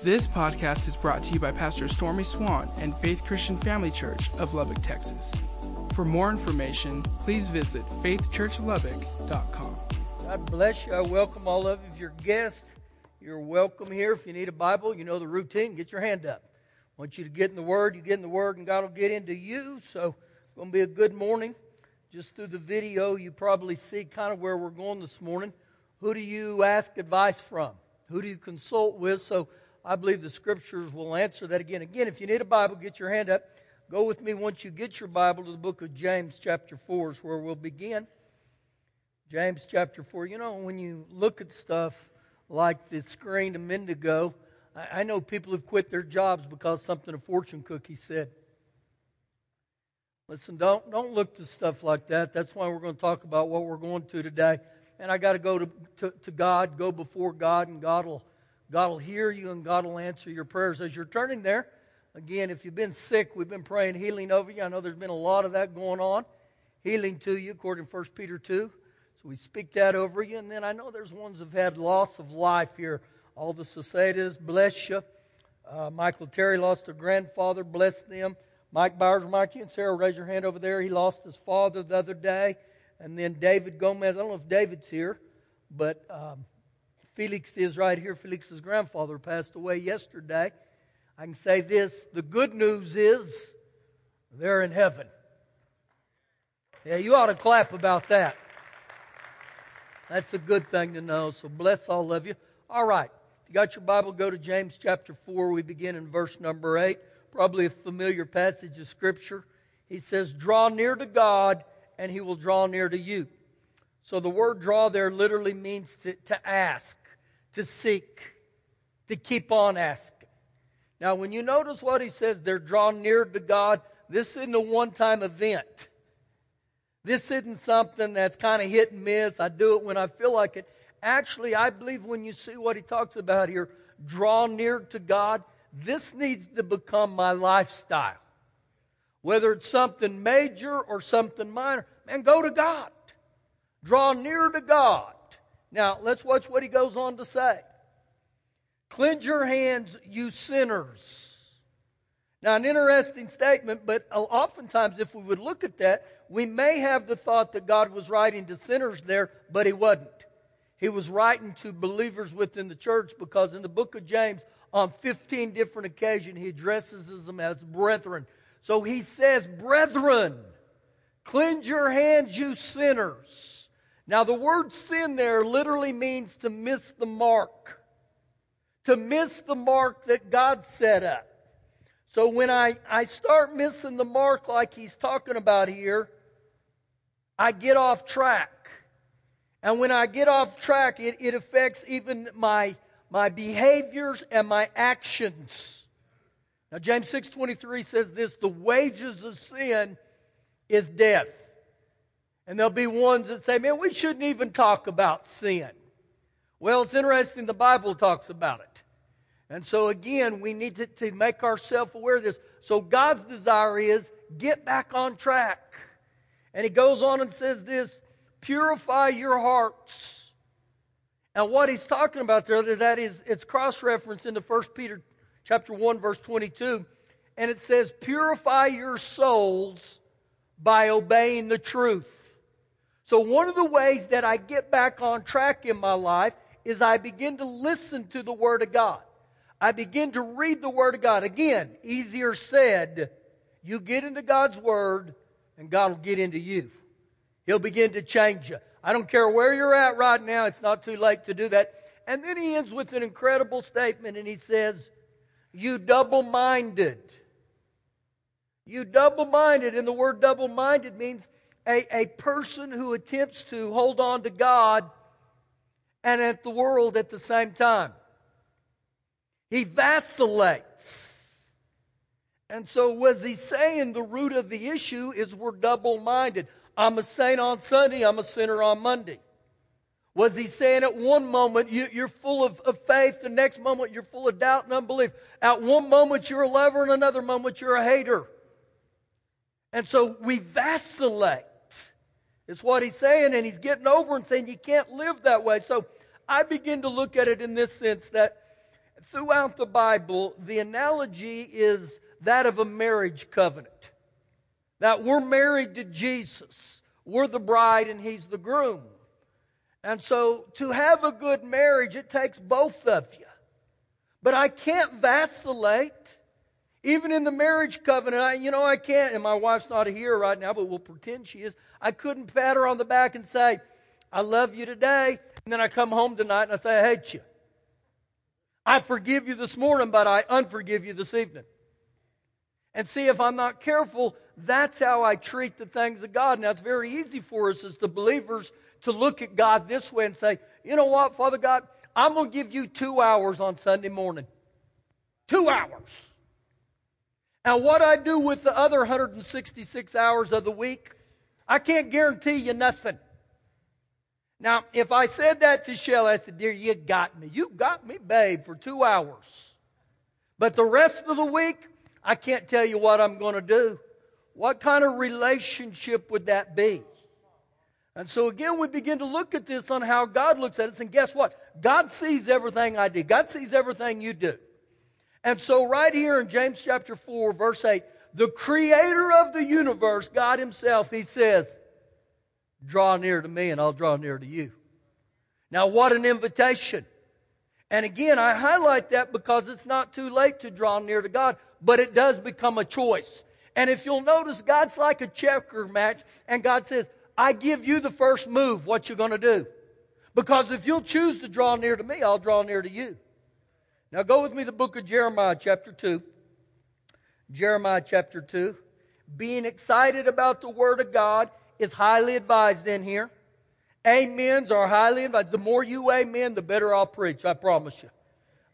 This podcast is brought to you by Pastor Stormy Swann and Faith Christian Family Church of Lubbock, Texas. For more information, please visit faithchurchlubbock.com. God bless you. I welcome all of you. If you're a guest, you're welcome here. If you need a Bible, you know the routine. Get your hand up. I want you to get in the Word. You get in the Word, and God will get into you. So it's going to be a good morning. Just through the video, you probably see kind of where we're going this morning. Who do you ask advice from? Who do you consult with? So I believe the scriptures will answer that again. Again, if you need a Bible, get your hand up. Go with me once you get your Bible to the book of James, chapter 4, is where we'll begin. James, chapter 4. You know, when you look at stuff like the screen a minute ago, I, I know people have quit their jobs because something a fortune cookie said. Listen, don't, don't look to stuff like that. That's why we're going to talk about what we're going to today. And I got to go to, to, to God, go before God, and God will God will hear you and God will answer your prayers. As you're turning there, again, if you've been sick, we've been praying healing over you. I know there's been a lot of that going on. Healing to you, according to 1 Peter 2. So we speak that over you. And then I know there's ones who've had loss of life here. All the societies, bless you. Uh, Michael Terry lost a grandfather, bless them. Mike Bowers, Mike, you and Sarah, raise your hand over there. He lost his father the other day. And then David Gomez, I don't know if David's here, but um, Felix is right here. Felix's grandfather passed away yesterday. I can say this the good news is they're in heaven. Yeah, you ought to clap about that. That's a good thing to know. So bless all of you. All right. If you got your Bible, go to James chapter 4. We begin in verse number 8. Probably a familiar passage of Scripture. He says, Draw near to God, and he will draw near to you. So the word draw there literally means to, to ask to seek, to keep on asking. Now, when you notice what he says, they're drawn near to God, this isn't a one time event. This isn't something that's kind of hit and miss. I do it when I feel like it. Actually, I believe when you see what he talks about here, draw near to God, this needs to become my lifestyle. Whether it's something major or something minor, man, go to God. Draw near to God. Now, let's watch what he goes on to say. Cleanse your hands, you sinners. Now, an interesting statement, but oftentimes, if we would look at that, we may have the thought that God was writing to sinners there, but he wasn't. He was writing to believers within the church because in the book of James, on 15 different occasions, he addresses them as brethren. So he says, Brethren, cleanse your hands, you sinners. Now, the word sin there literally means to miss the mark, to miss the mark that God set up. So when I, I start missing the mark like he's talking about here, I get off track. And when I get off track, it, it affects even my, my behaviors and my actions. Now James 6:23 says this, the wages of sin is death. And there'll be ones that say, man, we shouldn't even talk about sin. Well, it's interesting, the Bible talks about it. And so again, we need to, to make ourselves aware of this. So God's desire is get back on track. And he goes on and says this, purify your hearts. And what he's talking about there, that is, it's cross-referenced into 1 Peter chapter 1, verse 22. And it says, purify your souls by obeying the truth. So, one of the ways that I get back on track in my life is I begin to listen to the Word of God. I begin to read the Word of God. Again, easier said, you get into God's Word and God will get into you. He'll begin to change you. I don't care where you're at right now, it's not too late to do that. And then he ends with an incredible statement and he says, You double minded. You double minded. And the word double minded means a, a person who attempts to hold on to God and at the world at the same time. He vacillates. And so, was he saying the root of the issue is we're double minded? I'm a saint on Sunday, I'm a sinner on Monday. Was he saying at one moment you, are full of, of, faith, the next moment you're full of doubt and unbelief? At one moment you're a lover, and another moment you're a hater. And so we vacillate. It's what he's saying, and he's getting over and saying you can't live that way. So I begin to look at it in this sense that throughout the Bible, the analogy is that of a marriage covenant. That we're married to Jesus. We're the bride and he's the groom. And so to have a good marriage, it takes both of you. But I can't vacillate. Even in the marriage covenant, I, you know, I can't, and my wife's not here right now, but we'll pretend she is. I couldn't pat her on the back and say, I love you today, and then I come home tonight and I say, I hate you. I forgive you this morning, but I unforgive you this evening. And see, if I'm not careful, that's how I treat the things of God. Now, it's very easy for us as the believers to look at God this way and say, you know what, Father God, I'm going to give you two hours on Sunday morning. Two hours. Now, what I do with the other 166 hours of the week, I can't guarantee you nothing. Now, if I said that to Shelley, I said, Dear, you got me. You got me, babe, for two hours. But the rest of the week, I can't tell you what I'm going to do. What kind of relationship would that be? And so again, we begin to look at this on how God looks at us. And guess what? God sees everything I do. God sees everything you do. And so right here in James chapter 4, verse 8, the creator of the universe, God himself, he says, Draw near to me and I'll draw near to you. Now, what an invitation. And again, I highlight that because it's not too late to draw near to God, but it does become a choice. And if you'll notice, God's like a checker match, and God says, I give you the first move, what you're going to do. Because if you'll choose to draw near to me, I'll draw near to you. Now go with me to the book of Jeremiah, chapter 2. Jeremiah, chapter 2. Being excited about the Word of God is highly advised in here. Amens are highly advised. The more you amen, the better I'll preach, I promise you.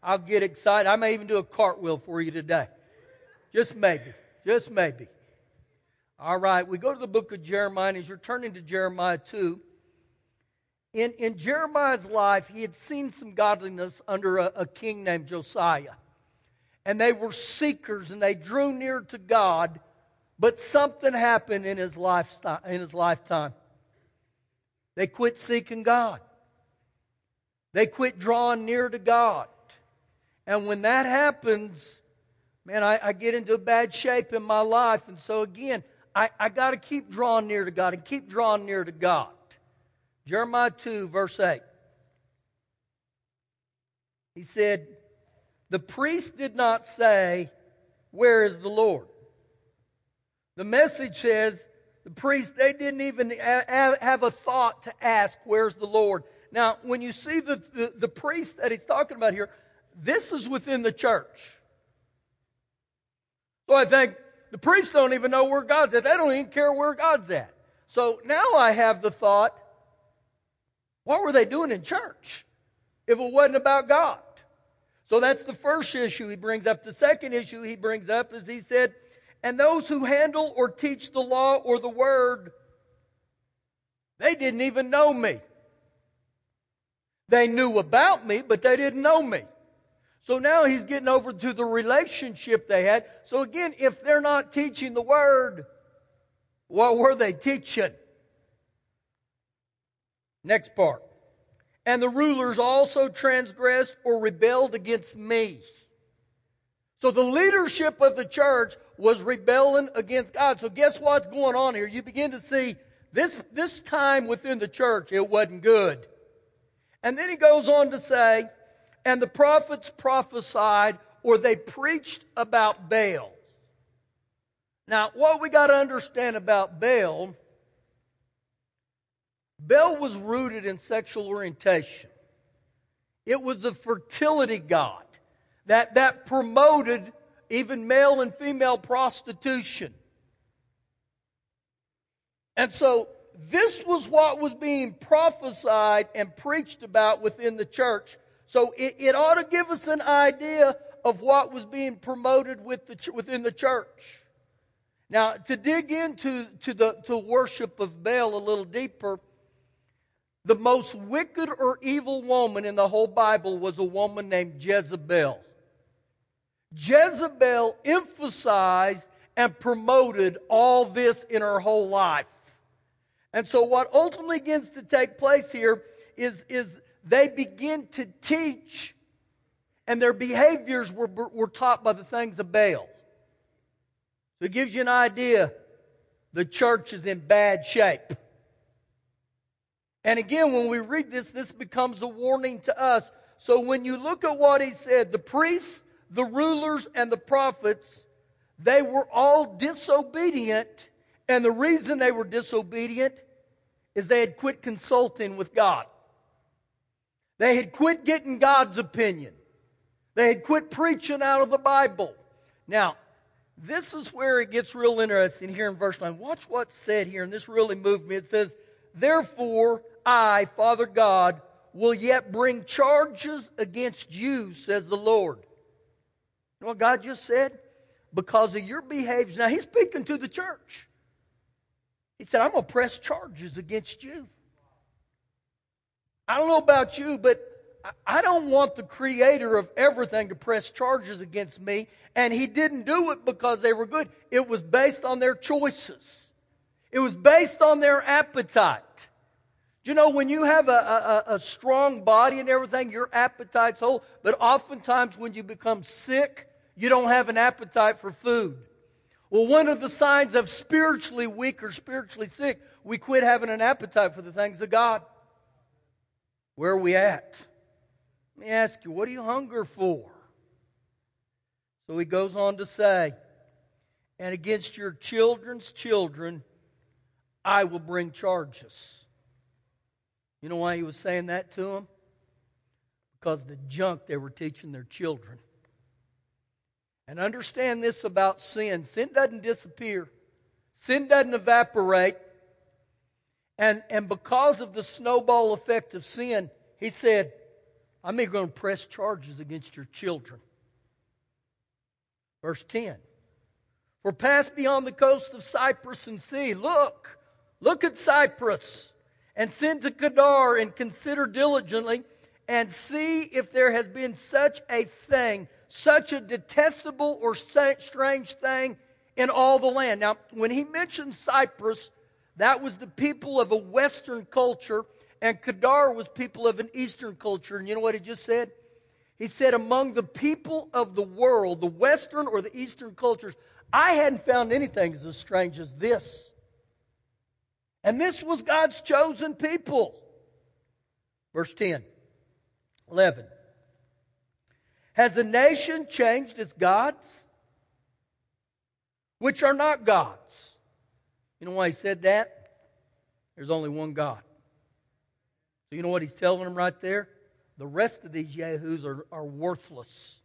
I'll get excited. I may even do a cartwheel for you today. Just maybe. Just maybe. All right, we go to the book of Jeremiah, as you're turning to Jeremiah 2, in, in Jeremiah's life, he had seen some godliness under a, a king named Josiah. And they were seekers and they drew near to God but something happened in his, lifestyle, in his lifetime. They quit seeking God. They quit drawing near to God. And when that happens, man, I, I get into a bad shape in my life. And so again, I, I got to keep drawing near to God and keep drawing near to God. Jeremiah 2, verse 8. He said, The priest did not say, Where is the Lord? The message says the priests, they didn't even have a thought to ask, where's the Lord? Now, when you see the, the, the priest that he's talking about here, this is within the church. So I think the priests don't even know where God's at. They don't even care where God's at. So now I have the thought, what were they doing in church if it wasn't about God? So that's the first issue he brings up. The second issue he brings up is he said, and those who handle or teach the law or the word, they didn't even know me. They knew about me, but they didn't know me. So now he's getting over to the relationship they had. So again, if they're not teaching the word, what were they teaching? Next part. And the rulers also transgressed or rebelled against me. So the leadership of the church was rebelling against God. So guess what's going on here? You begin to see this, this time within the church, it wasn't good. And then he goes on to say, and the prophets prophesied or they preached about Baal. Now, what we got to understand about Baal, Baal was rooted in sexual orientation. It was a fertility god that, that promoted even male and female prostitution. And so this was what was being prophesied and preached about within the church. So it, it ought to give us an idea of what was being promoted with the, within the church. Now, to dig into to the to worship of Baal a little deeper, the most wicked or evil woman in the whole Bible was a woman named Jezebel. Jezebel emphasized and promoted all this in her whole life. And so what ultimately begins to take place here is, is they begin to teach and their behaviors were, were taught by the things of Baal. So it gives you an idea the church is in bad shape. And again, when we read this, this becomes a warning to us. So when you look at what he said, the priests, the rulers, and the prophets, they were all disobedient. And the reason they were disobedient is they had quit consulting with God. They had quit getting God's opinion. They had quit preaching out of the Bible. Now, this is where it gets real interesting here in verse 9. Watch what's said here, and this really moved me. It says, Therefore, I, Father God, will yet bring charges against you, says the Lord. You know what God just said? Because of your behavior. Now, He's speaking to the church. He said, I'm going to press charges against you. I don't know about you, but I don't want the creator of everything to press charges against me. And he didn't do it because they were good. It was based on their choices. It was based on their appetite. You know, when you have a, a, a strong body and everything, your appetite's whole. But oftentimes when you become sick, you don't have an appetite for food. Well, one of the signs of spiritually weak or spiritually sick, we quit having an appetite for the things of God. Where are we at? Let me ask you, what do you hunger for? So he goes on to say, and against your children's children, I will bring charges. You know why he was saying that to them? Because the junk they were teaching their children. And understand this about sin sin doesn't disappear, sin doesn't evaporate. And, and because of the snowball effect of sin, he said, I'm even going to press charges against your children. Verse 10 For pass beyond the coast of Cyprus and see, look, look at Cyprus, and send to Kedar and consider diligently, and see if there has been such a thing, such a detestable or strange thing in all the land. Now, when he mentioned Cyprus, that was the people of a Western culture, and Kedar was people of an Eastern culture. And you know what he just said? He said, among the people of the world, the Western or the Eastern cultures, I hadn't found anything as strange as this. And this was God's chosen people. Verse 10, 11. Has the nation changed its gods, which are not gods? You know why he said that? There's only one God. So you know what he's telling them right there? The rest of these yahoos are, are worthless.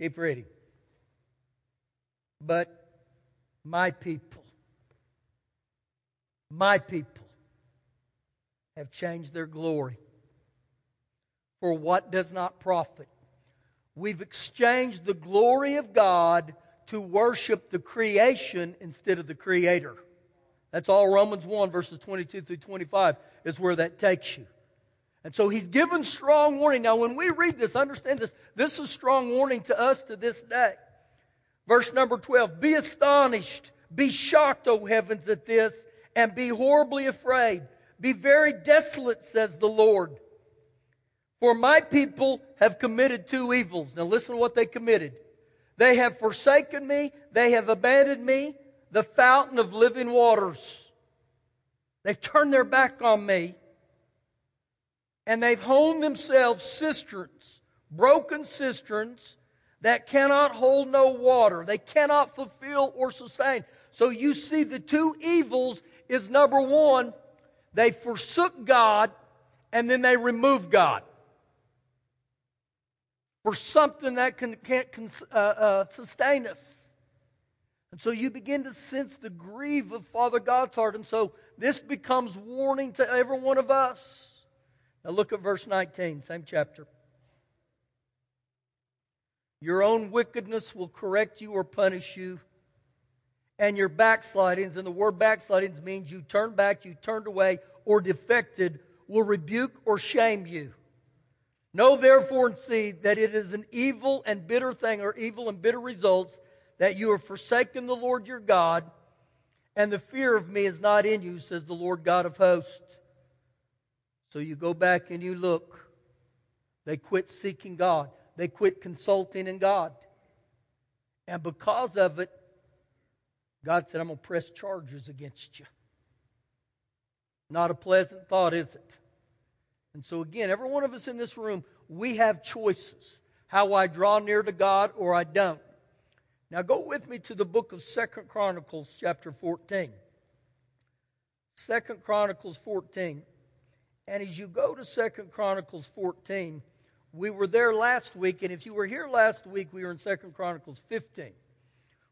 Keep reading. But my people, my people have changed their glory for what does not profit. We've exchanged the glory of God to worship the creation instead of the creator. That's all Romans 1, verses 22 through 25 is where that takes you. And so he's given strong warning. Now, when we read this, understand this. This is strong warning to us to this day. Verse number 12 Be astonished, be shocked, O heavens, at this, and be horribly afraid. Be very desolate, says the Lord. For my people have committed two evils. Now, listen to what they committed. They have forsaken me. They have abandoned me, the fountain of living waters. They've turned their back on me. And they've honed themselves cisterns, broken cisterns that cannot hold no water. They cannot fulfill or sustain. So you see, the two evils is number one, they forsook God and then they removed God for something that can, can't uh, uh, sustain us. And so you begin to sense the grief of Father God's heart. And so this becomes warning to every one of us. Now look at verse 19, same chapter. Your own wickedness will correct you or punish you, and your backslidings, and the word backslidings means you turned back, you turned away, or defected, will rebuke or shame you. Know therefore and see that it is an evil and bitter thing, or evil and bitter results, that you have forsaken the Lord your God, and the fear of me is not in you, says the Lord God of hosts. So you go back and you look. They quit seeking God. They quit consulting in God. And because of it, God said, I'm going to press charges against you. Not a pleasant thought, is it? And so, again, every one of us in this room, we have choices how I draw near to God or I don't. Now, go with me to the book of Second Chronicles, chapter 14. Second Chronicles 14. And as you go to Second Chronicles 14, we were there last week, and if you were here last week, we were in Second Chronicles 15.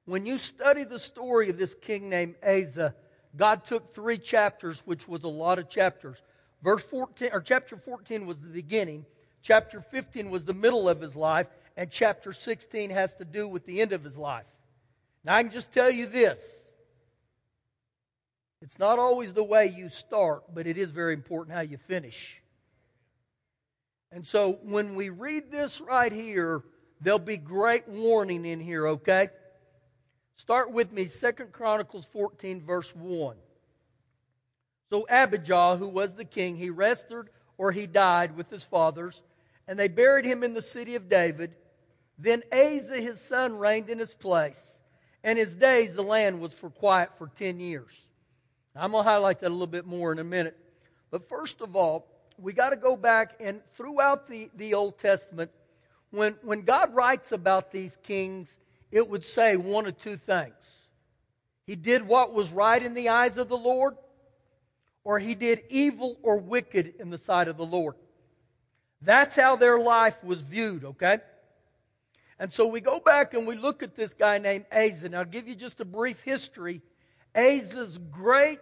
When you study the story of this king named Asa, God took three chapters, which was a lot of chapters. Verse 14, or chapter 14 was the beginning, chapter 15 was the middle of his life, and chapter 16 has to do with the end of his life. Now, I can just tell you this it's not always the way you start, but it is very important how you finish. And so when we read this right here, there'll be great warning in here, okay? Start with me, Second Chronicles 14, verse 1. So Abijah, who was the king, he rested or he died with his fathers, and they buried him in the city of David. Then Asa, his son, reigned in his place, and his days the land was for quiet for ten years. Now, I'm going to highlight that a little bit more in a minute. But first of all, we got to go back and throughout the, the Old Testament, when, when God writes about these kings, it would say one of two things. He did what was right in the eyes of the Lord, or he did evil or wicked in the sight of the Lord. That's how their life was viewed, okay? And so we go back and we look at this guy named Asa. And I'll give you just a brief history. Asa's great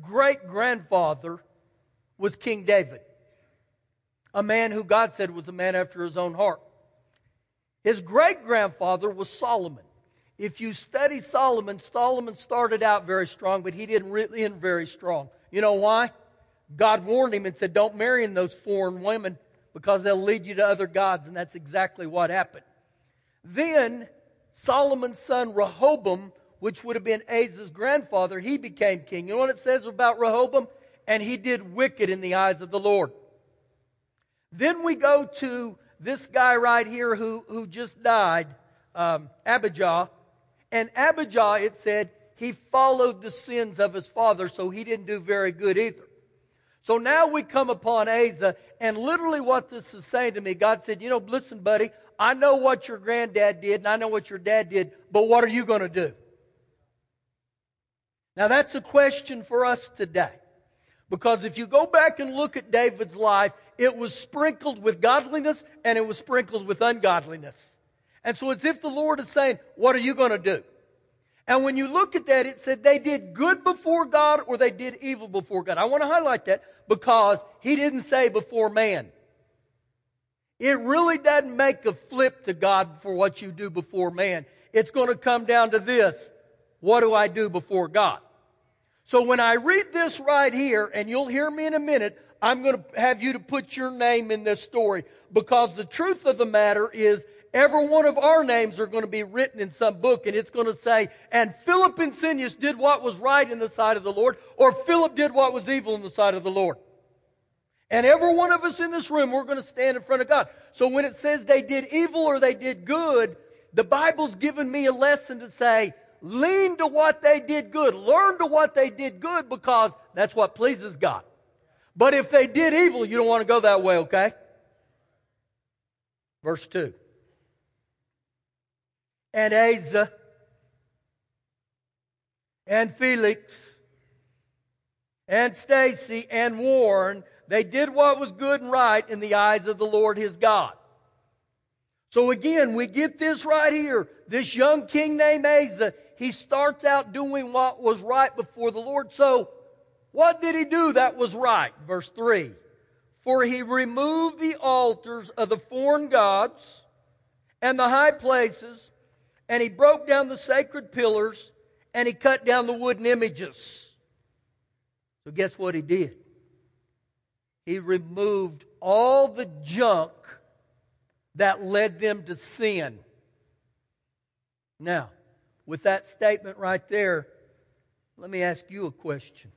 great grandfather was King David, a man who God said was a man after his own heart. His great grandfather was Solomon. If you study Solomon, Solomon started out very strong, but he didn't really end very strong. You know why? God warned him and said, Don't marry in those foreign women because they'll lead you to other gods. And that's exactly what happened. Then Solomon's son Rehoboam, which would have been Asa's grandfather, he became king. You know what it says about Rehoboam? And he did wicked in the eyes of the Lord. Then we go to this guy right here who, who just died, um, Abijah. And Abijah, it said, he followed the sins of his father, so he didn't do very good either. So now we come upon Asa, and literally what this is saying to me, God said, You know, listen, buddy, I know what your granddad did, and I know what your dad did, but what are you going to do? Now, that's a question for us today. Because if you go back and look at David's life, it was sprinkled with godliness and it was sprinkled with ungodliness. And so it's if the Lord is saying, What are you going to do? And when you look at that, it said they did good before God or they did evil before God. I want to highlight that because he didn't say before man. It really doesn't make a flip to God for what you do before man. It's going to come down to this. What do I do before God? So when I read this right here, and you'll hear me in a minute, I'm going to have you to put your name in this story because the truth of the matter is every one of our names are going to be written in some book and it's going to say, and Philip and Sineas did what was right in the sight of the Lord, or Philip did what was evil in the sight of the Lord. And every one of us in this room, we're going to stand in front of God. So when it says they did evil or they did good, the Bible's given me a lesson to say, lean to what they did good. Learn to what they did good because that's what pleases God. But if they did evil, you don't want to go that way, okay? Verse 2. And Asa and Felix and Stacy and Warren, they did what was good and right in the eyes of the Lord his God. So again, we get this right here. This young king named Asa, he starts out doing what was right before the Lord. So, what did he do that was right? Verse 3 For he removed the altars of the foreign gods and the high places, and he broke down the sacred pillars, and he cut down the wooden images. So, guess what he did? He removed all the junk that led them to sin. Now, with that statement right there, let me ask you a question.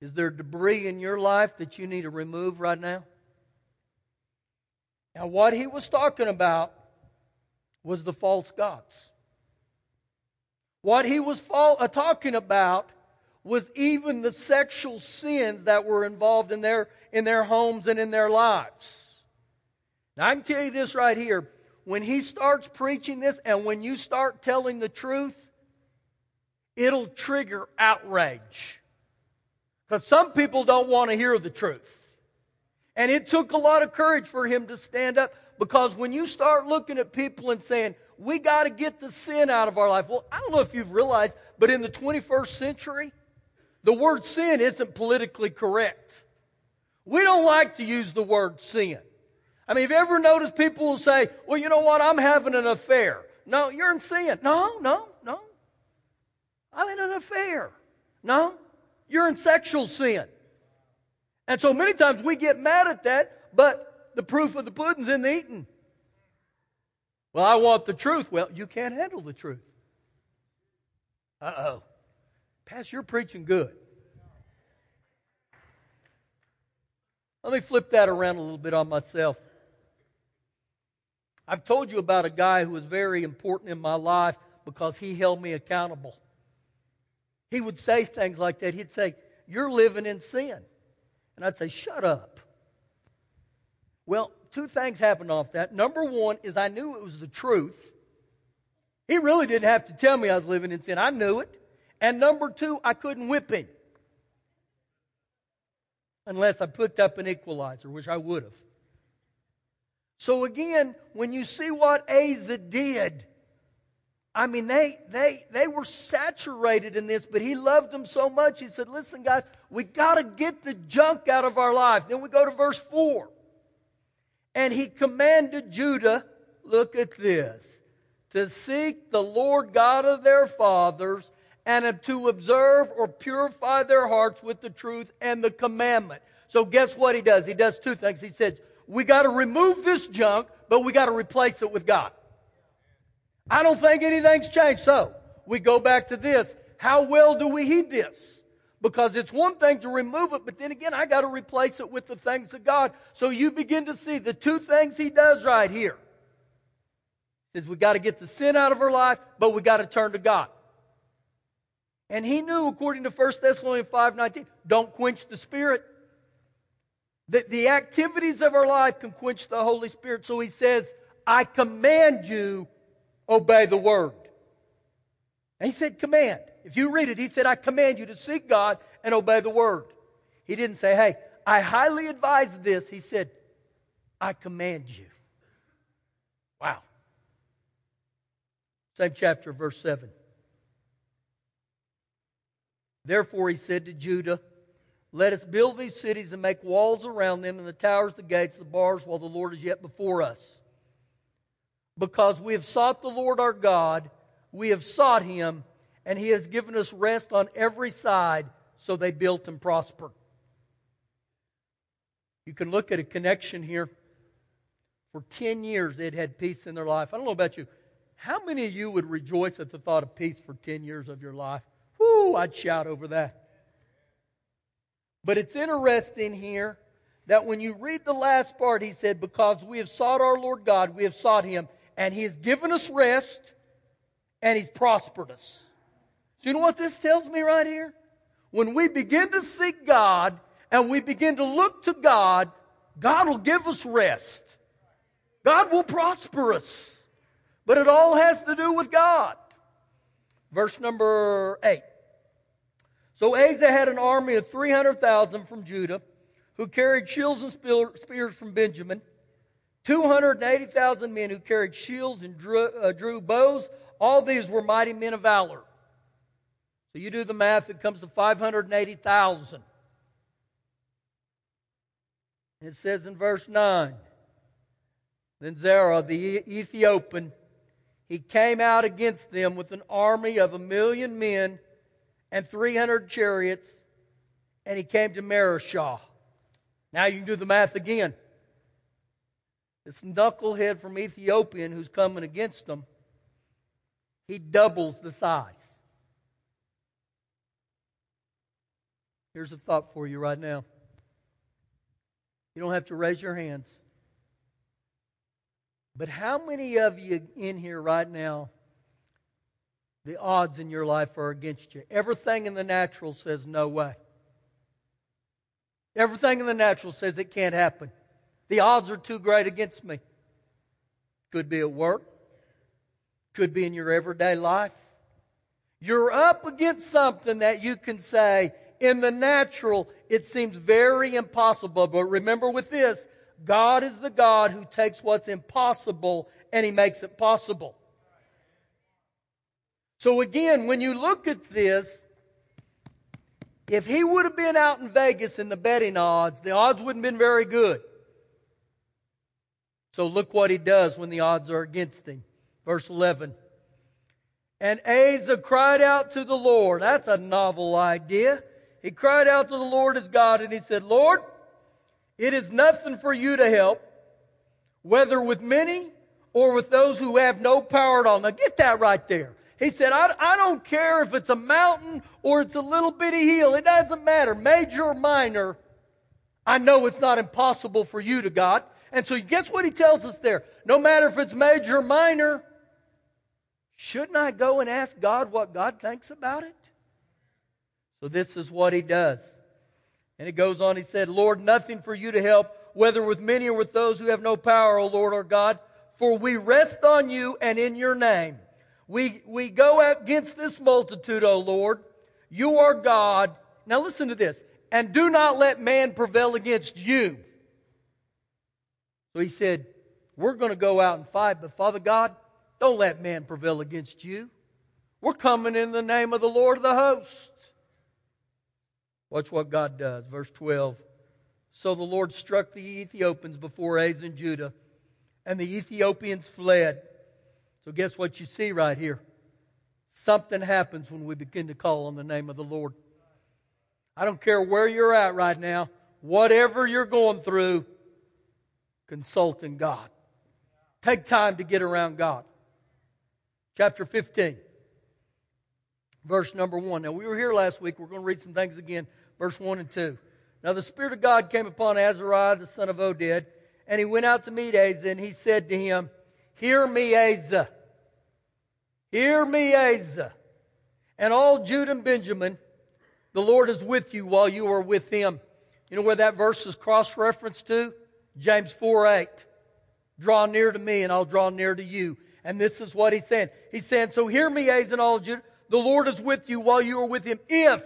Is there debris in your life that you need to remove right now? Now, what he was talking about was the false gods. What he was uh, talking about was even the sexual sins that were involved in their, in their homes and in their lives. Now, I can tell you this right here. When he starts preaching this and when you start telling the truth, it'll trigger outrage. Because some people don't want to hear the truth. And it took a lot of courage for him to stand up because when you start looking at people and saying, we got to get the sin out of our life. Well, I don't know if you've realized, but in the 21st century, the word sin isn't politically correct. We don't like to use the word sin. I mean, have you ever noticed people will say, well, you know what? I'm having an affair. No, you're in sin. No, no, no. I'm in an affair. No, you're in sexual sin. And so many times we get mad at that, but the proof of the pudding's in the eating. Well, I want the truth. Well, you can't handle the truth. Uh oh. Pastor, you're preaching good. Let me flip that around a little bit on myself. I've told you about a guy who was very important in my life because he held me accountable. He would say things like that. He'd say, You're living in sin. And I'd say, Shut up. Well, two things happened off that. Number one is I knew it was the truth. He really didn't have to tell me I was living in sin. I knew it. And number two, I couldn't whip him. Unless I picked up an equalizer, which I would have. So again, when you see what Asa did, I mean, they, they, they were saturated in this, but he loved them so much. He said, listen, guys, we got to get the junk out of our life. Then we go to verse 4. And he commanded Judah, look at this, to seek the Lord God of their fathers and to observe or purify their hearts with the truth and the commandment. So guess what he does? He does two things. He says, we got to remove this junk, but we got to replace it with God. I don't think anything's changed. So we go back to this. How well do we heed this? Because it's one thing to remove it, but then again, I got to replace it with the things of God. So you begin to see the two things he does right here. He says we got to get the sin out of our life, but we got to turn to God. And he knew, according to 1 Thessalonians 5.19, don't quench the Spirit. That the activities of our life can quench the Holy Spirit. So he says, I command you, obey the word. And he said, command. If you read it, he said, I command you to seek God and obey the word. He didn't say, hey, I highly advise this. He said, I command you. Wow. Same chapter, verse 7. Therefore, he said to Judah, Let us build these cities and make walls around them, and the towers, the gates, the bars, while the Lord is yet before us. Because we have sought the Lord our God, we have sought him and He has given us rest on every side, so they built and prospered. You can look at a connection here. For 10 years, they'd had peace in their life. I don't know about you. How many of you would rejoice at the thought of peace for 10 years of your life? Whoo, I'd shout over that. But it's interesting here that when you read the last part, he said, Because we have sought our Lord God, we have sought him, and he has given us rest, and he's prospered us. So, you know what this tells me right here? When we begin to seek God and we begin to look to God, God will give us rest. God will prosper us. But it all has to do with God. Verse number 8. So Asa had an army of 300,000 from Judah who carried shields and spears from Benjamin, 280,000 men who carried shields and drew, uh, drew bows. All these were mighty men of valor. So you do the math, it comes to 580,000. It says in verse 9 Then Zerah the Ethiopian, he came out against them with an army of a million men and 300 chariots, and he came to Mareshah. Now you can do the math again. This knucklehead from Ethiopian who's coming against them, he doubles the size. Here's a thought for you right now. You don't have to raise your hands. But how many of you in here right now, the odds in your life are against you? Everything in the natural says no way. Everything in the natural says it can't happen. The odds are too great against me. Could be at work, could be in your everyday life. You're up against something that you can say, in the natural, it seems very impossible. But remember with this, God is the God who takes what's impossible and he makes it possible. So again, when you look at this, if he would have been out in Vegas in the betting odds, the odds wouldn't have been very good. So look what he does when the odds are against him. Verse 11. And Asa cried out to the Lord. That's a novel idea. He cried out to the Lord as God and he said, Lord, it is nothing for you to help, whether with many or with those who have no power at all. Now get that right there. He said, I, I don't care if it's a mountain or it's a little bitty hill. It doesn't matter, major or minor. I know it's not impossible for you to God. And so guess what he tells us there? No matter if it's major or minor, shouldn't I go and ask God what God thinks about it? So this is what he does. And it goes on, he said, Lord, nothing for you to help, whether with many or with those who have no power, O Lord our God, for we rest on you and in your name. We, we go against this multitude, O Lord. You are God. Now listen to this. And do not let man prevail against you. So he said, We're going to go out and fight, but Father God, don't let man prevail against you. We're coming in the name of the Lord of the host. Watch what God does. Verse 12. So the Lord struck the Ethiopians before Asa and Judah, and the Ethiopians fled. So guess what you see right here? Something happens when we begin to call on the name of the Lord. I don't care where you're at right now, whatever you're going through, consulting God. Take time to get around God. Chapter 15, verse number 1. Now, we were here last week. We're going to read some things again verse 1 and 2. Now the Spirit of God came upon Azariah, the son of Oded, and he went out to meet Asa, and he said to him, Hear me, Asa. Hear me, Asa. And all Judah and Benjamin, the Lord is with you while you are with him. You know where that verse is cross referenced to? James 4 8. Draw near to me, and I'll draw near to you. And this is what he's saying. He's saying, So hear me, Asa, and all Judah. The Lord is with you while you are with him. If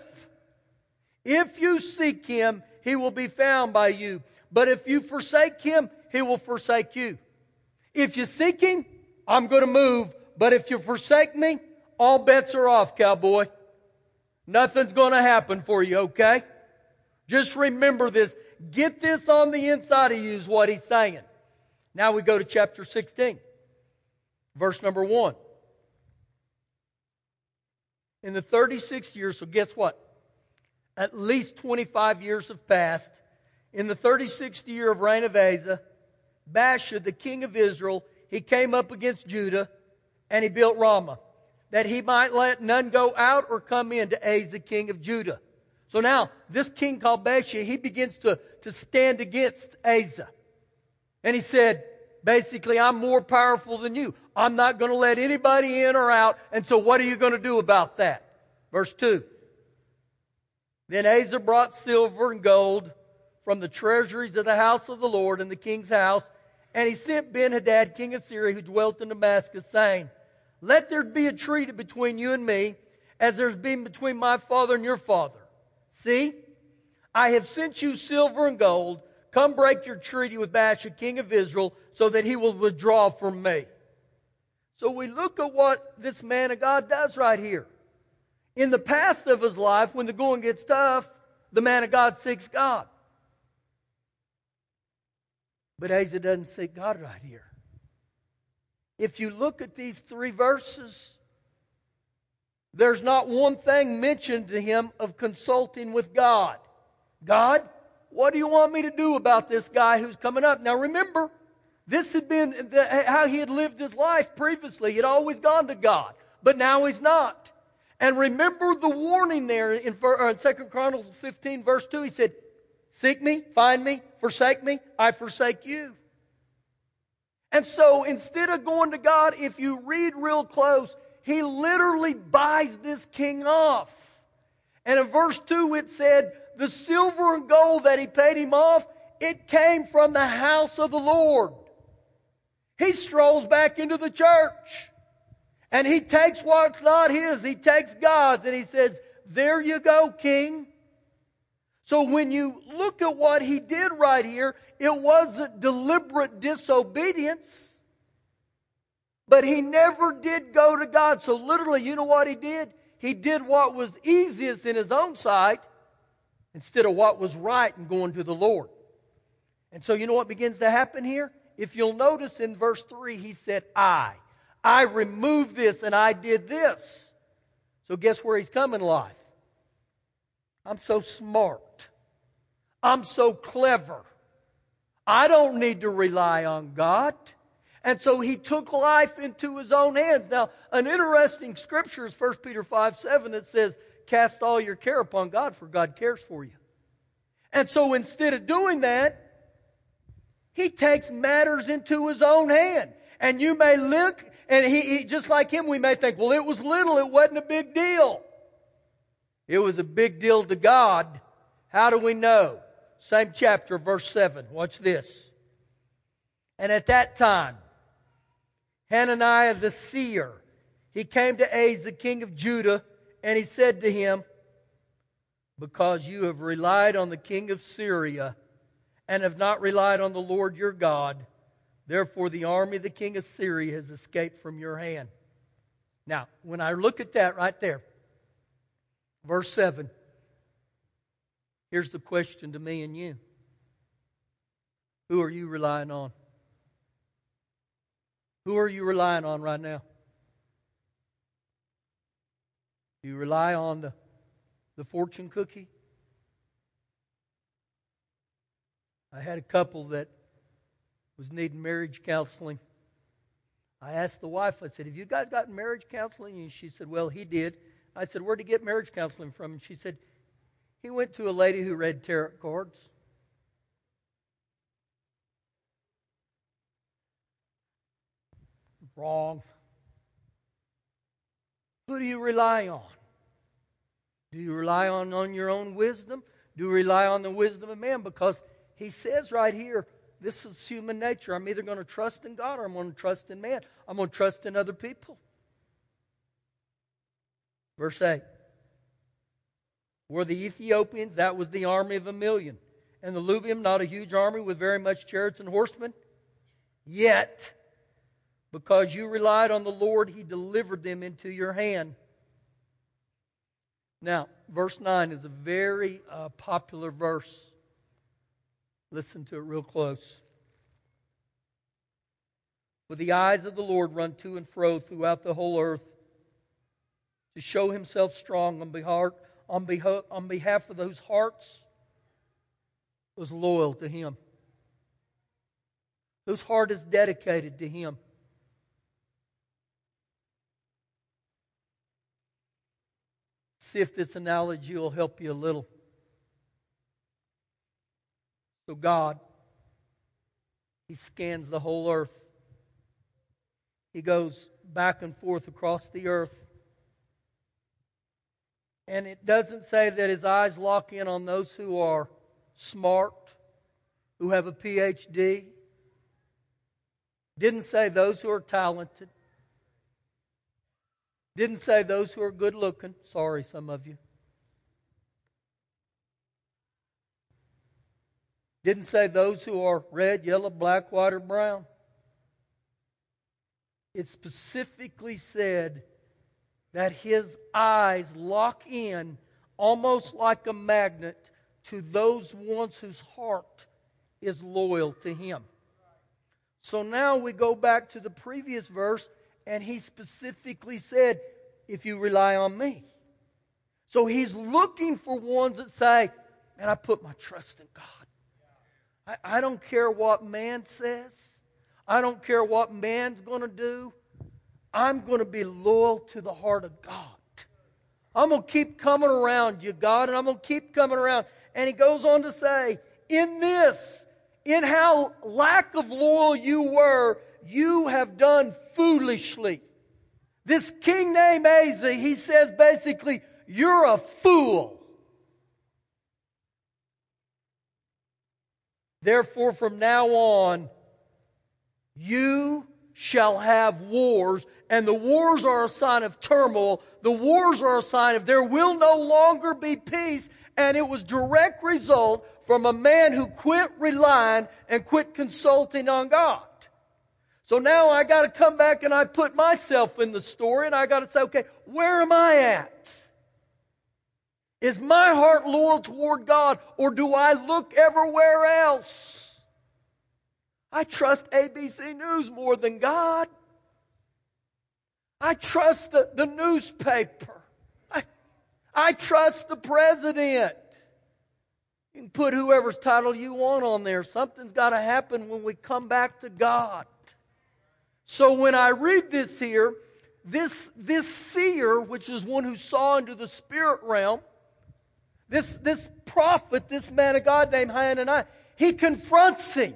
if you seek him, he will be found by you. But if you forsake him, he will forsake you. If you seek him, I'm going to move. But if you forsake me, all bets are off, cowboy. Nothing's going to happen for you, okay? Just remember this. Get this on the inside of you is what he's saying. Now we go to chapter 16, verse number 1. In the 36th year, so guess what? at least 25 years have passed. In the 36th year of reign of Asa, Baasha, the king of Israel, he came up against Judah and he built Ramah, that he might let none go out or come in to Asa, king of Judah. So now, this king called Baasha, he begins to, to stand against Asa. And he said, basically, I'm more powerful than you. I'm not going to let anybody in or out. And so what are you going to do about that? Verse 2. Then Asa brought silver and gold from the treasuries of the house of the Lord and the king's house, and he sent Ben Hadad, king of Syria, who dwelt in Damascus, saying, Let there be a treaty between you and me, as there's been between my father and your father. See, I have sent you silver and gold. Come break your treaty with Baasha, king of Israel, so that he will withdraw from me. So we look at what this man of God does right here. In the past of his life, when the going gets tough, the man of God seeks God. But Asa doesn't seek God right here. If you look at these three verses, there's not one thing mentioned to him of consulting with God. God, what do you want me to do about this guy who's coming up? Now remember, this had been the, how he had lived his life previously. He had always gone to God, but now he's not. And remember the warning there in, uh, in 2 Chronicles 15, verse 2. He said, Seek me, find me, forsake me, I forsake you. And so instead of going to God, if you read real close, he literally buys this king off. And in verse 2 it said, the silver and gold that he paid him off, it came from the house of the Lord. He strolls back into the church and he takes what's not his. He takes God's and he says, there you go, king. So when you look at what he did right here, it wasn't deliberate disobedience. But he never did go to God. So literally, you know what he did? He did what was easiest in his own sight instead of what was right and going to the Lord. And so you know what begins to happen here? If you'll notice in verse 3, he said, I. I removed this and I did this. So guess where he's come in life? I'm so smart. I'm so clever. I don't need to rely on God. And so he took life into his own hands. Now, an interesting scripture is 1 Peter 5 7 that says, Cast all your care upon God, for God cares for you. And so instead of doing that, he takes matters into his own hand. And you may look, and he, he, just like him, we may think, well, it was little, it wasn't a big deal. It was a big deal to God. How do we know? Same chapter, verse 7. Watch this. And at that time, Hananiah the seer, he came to Asa, the king of Judah, and he said to him, Because you have relied on the king of Syria and have not relied on the Lord your God, therefore the army of the king of Syria has escaped from your hand. Now, when I look at that right there, verse 7, here's the question to me and you Who are you relying on? Who are you relying on right now? Do you rely on the, the fortune cookie? I had a couple that was needing marriage counseling. I asked the wife, I said, Have you guys gotten marriage counseling? And she said, Well, he did. I said, Where'd he get marriage counseling from? And she said, He went to a lady who read tarot cards. Wrong. Who do you rely on? Do you rely on, on your own wisdom? Do you rely on the wisdom of man? Because he says right here, this is human nature. I'm either going to trust in God or I'm going to trust in man. I'm going to trust in other people. Verse 8. Were the Ethiopians, that was the army of a million. And the Lubim, not a huge army with very much chariots and horsemen? Yet because you relied on the Lord, He delivered them into your hand. Now, verse 9 is a very uh, popular verse. Listen to it real close. For the eyes of the Lord run to and fro throughout the whole earth to show himself strong on behalf, on behalf, on behalf of those hearts was loyal to him. Whose heart is dedicated to him. See if this analogy will help you a little. So, God, He scans the whole earth. He goes back and forth across the earth. And it doesn't say that His eyes lock in on those who are smart, who have a PhD. Didn't say those who are talented. Didn't say those who are good looking. Sorry, some of you. Didn't say those who are red, yellow, black, white, or brown. It specifically said that his eyes lock in almost like a magnet to those ones whose heart is loyal to him. So now we go back to the previous verse and he specifically said, if you rely on me. So he's looking for ones that say, man, I put my trust in God. I, I don't care what man says. I don't care what man's going to do. I'm going to be loyal to the heart of God. I'm going to keep coming around you, God, and I'm going to keep coming around. And he goes on to say, in this, in how lack of loyal you were, You have done foolishly. This king named Asa, he says basically, You're a fool. Therefore, from now on, you shall have wars, and the wars are a sign of turmoil. The wars are a sign of there will no longer be peace, and it was direct result from a man who quit relying and quit consulting on God. So now I got to come back and I put myself in the story and I got to say, okay, where am I at? Is my heart loyal toward God or do I look everywhere else? I trust ABC News more than God. I trust the, the newspaper. I, I trust the president. You can put whoever's title you want on there. Something's got to happen when we come back to God. So when I read this here, this, this seer, which is one who saw into the spirit realm, this, this prophet, this man of God named Hananiah, he confronts him.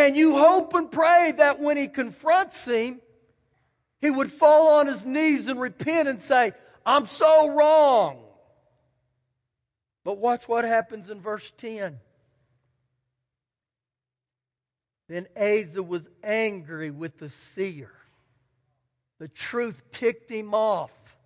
And you hope and pray that when he confronts him, he would fall on his knees and repent and say, I'm so wrong. But watch what happens in verse 10. Then Asa was angry with the seer. The truth ticked him off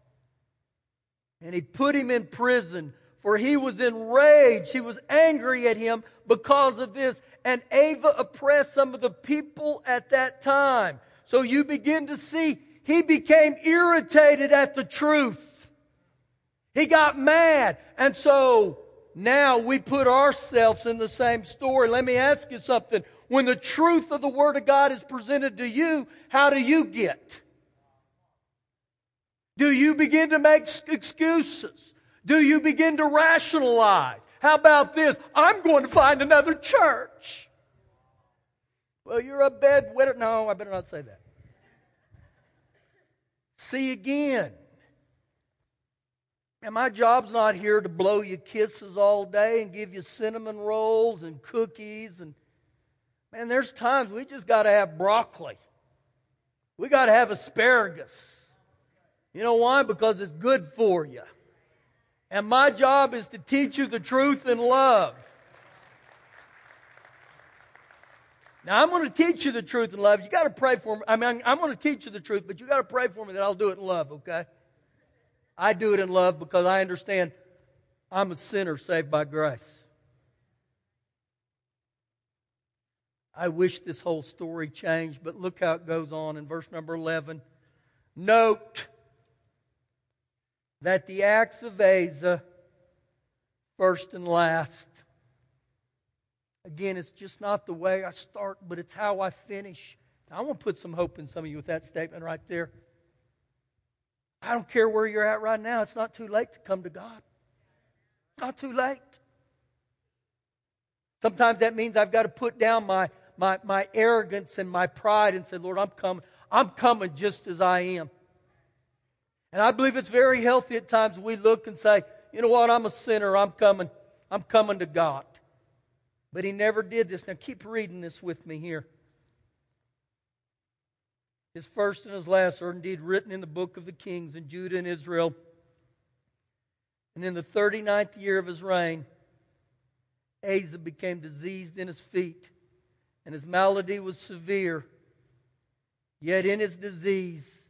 and he put him in prison for he was enraged. He was angry at him because of this. And Asa oppressed some of the people at that time. So you begin to see he became irritated at the truth. He got mad. And so now we put ourselves in the same story. Let me ask you something. When the truth of the Word of God is presented to you, how do you get? Do you begin to make excuses? Do you begin to rationalize? How about this? I'm going to find another church. Well, you're a bedwetter. No, I better not say that. See again. And my job's not here to blow you kisses all day and give you cinnamon rolls and cookies and man, there's times we just got to have broccoli. We got to have asparagus. You know why? Because it's good for you. And my job is to teach you the truth in love. Now, I'm going to teach you the truth in love. You got to pray for me. I mean, I'm going to teach you the truth, but you got to pray for me that I'll do it in love, okay? I do it in love because I understand I'm a sinner saved by grace. I wish this whole story changed, but look how it goes on in verse number 11. Note that the acts of Asa, first and last, again, it's just not the way I start, but it's how I finish. Now, I want to put some hope in some of you with that statement right there. I don't care where you're at right now, it's not too late to come to God. Not too late. Sometimes that means I've got to put down my, my, my arrogance and my pride and say, Lord, I'm coming. I'm coming just as I am. And I believe it's very healthy at times we look and say, you know what, I'm a sinner, I'm coming, I'm coming to God. But he never did this. Now keep reading this with me here. His first and his last are indeed written in the book of the kings in Judah and Israel. And in the 39th year of his reign, Asa became diseased in his feet, and his malady was severe. Yet in his disease,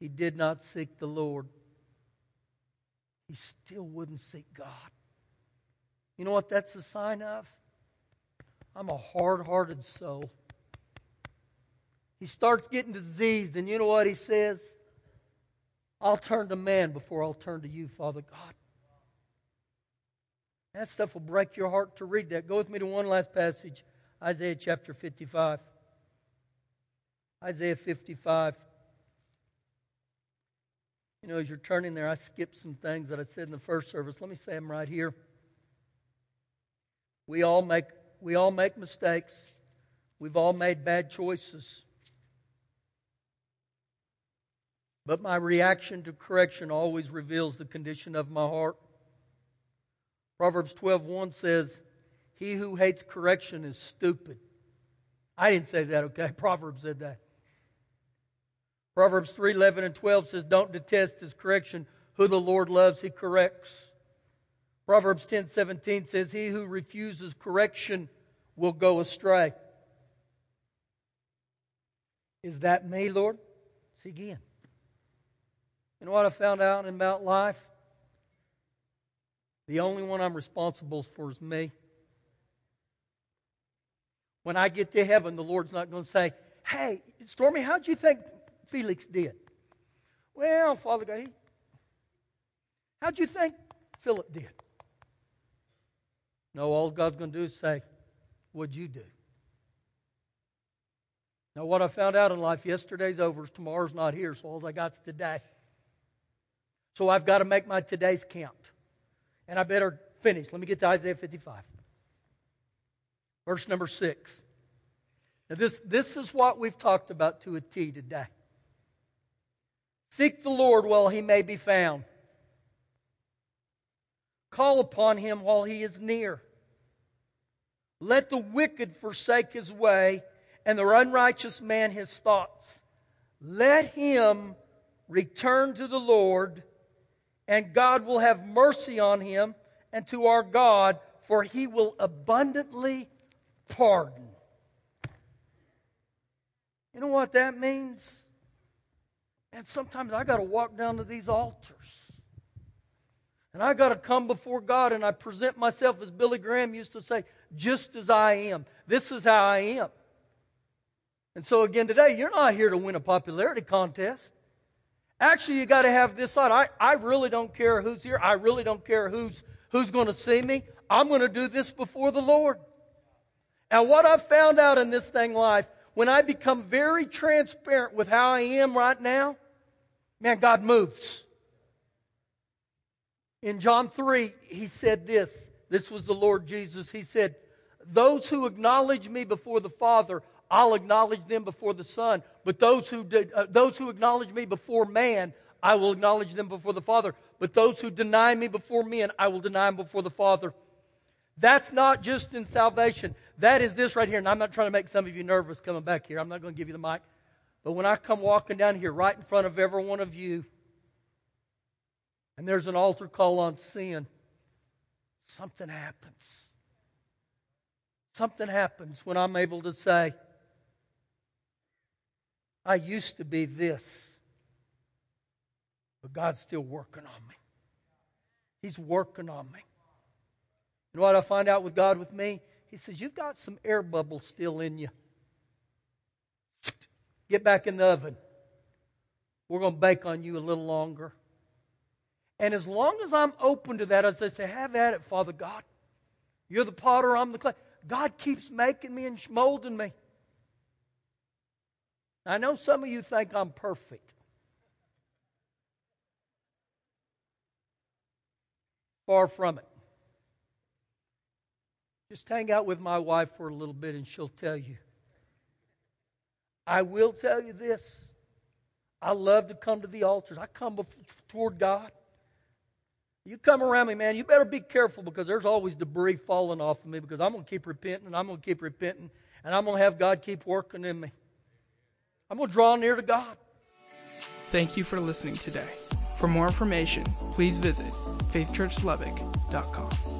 he did not seek the Lord. He still wouldn't seek God. You know what that's a sign of? I'm a hard hearted soul. He starts getting diseased, and you know what he says? I'll turn to man before I'll turn to you, Father God. That stuff will break your heart to read that. Go with me to one last passage Isaiah chapter 55. Isaiah 55. You know, as you're turning there, I skipped some things that I said in the first service. Let me say them right here. We all make, we all make mistakes. We've all made bad choices. But my reaction to correction always reveals the condition of my heart. Proverbs 12:1 says, "He who hates correction is stupid." I didn't say that, okay? Proverbs said that. Proverbs 3 11 and 12 says, Don't detest his correction. Who the Lord loves, he corrects. Proverbs 10 17 says, He who refuses correction will go astray. Is that me, Lord? See again. Know what I found out in Mount Life? The only one I'm responsible for is me. When I get to heaven, the Lord's not going to say, Hey, Stormy, how'd you think Felix did? Well, Father God, how'd you think Philip did? No, all God's going to do is say, What'd you do? Now, what I found out in life yesterday's over, tomorrow's not here, so all I got's today. So I've got to make my today's count. And I better finish. Let me get to Isaiah 55. Verse number 6. Now, this, this is what we've talked about to a T today. Seek the Lord while he may be found. Call upon him while he is near. Let the wicked forsake his way, and the unrighteous man his thoughts. Let him return to the Lord, and God will have mercy on him and to our God, for he will abundantly pardon. You know what that means? And sometimes I got to walk down to these altars. And I got to come before God and I present myself, as Billy Graham used to say, just as I am. This is how I am. And so, again, today, you're not here to win a popularity contest. Actually, you got to have this thought. I, I really don't care who's here. I really don't care who's, who's going to see me. I'm going to do this before the Lord. And what I've found out in this thing life, when I become very transparent with how I am right now, man, God moves. In John 3, he said this. This was the Lord Jesus. He said, Those who acknowledge me before the Father, I'll acknowledge them before the Son. But those who, did, uh, those who acknowledge me before man, I will acknowledge them before the Father. But those who deny me before men, I will deny them before the Father. That's not just in salvation. That is this right here. And I'm not trying to make some of you nervous coming back here. I'm not going to give you the mic. But when I come walking down here right in front of every one of you, and there's an altar call on sin, something happens. Something happens when I'm able to say, I used to be this, but God's still working on me. He's working on me. You know what I find out with God with me? He says, You've got some air bubbles still in you. Get back in the oven. We're going to bake on you a little longer. And as long as I'm open to that, as I say, have at it, Father God. You're the potter, I'm the clay. God keeps making me and molding me. I know some of you think I'm perfect. Far from it. Just hang out with my wife for a little bit and she'll tell you. I will tell you this. I love to come to the altars. I come toward God. You come around me, man, you better be careful because there's always debris falling off of me because I'm going to keep repenting and I'm going to keep repenting and I'm going to have God keep working in me. I'm going to draw near to God. Thank you for listening today. For more information, please visit faithchurchlubbock.com.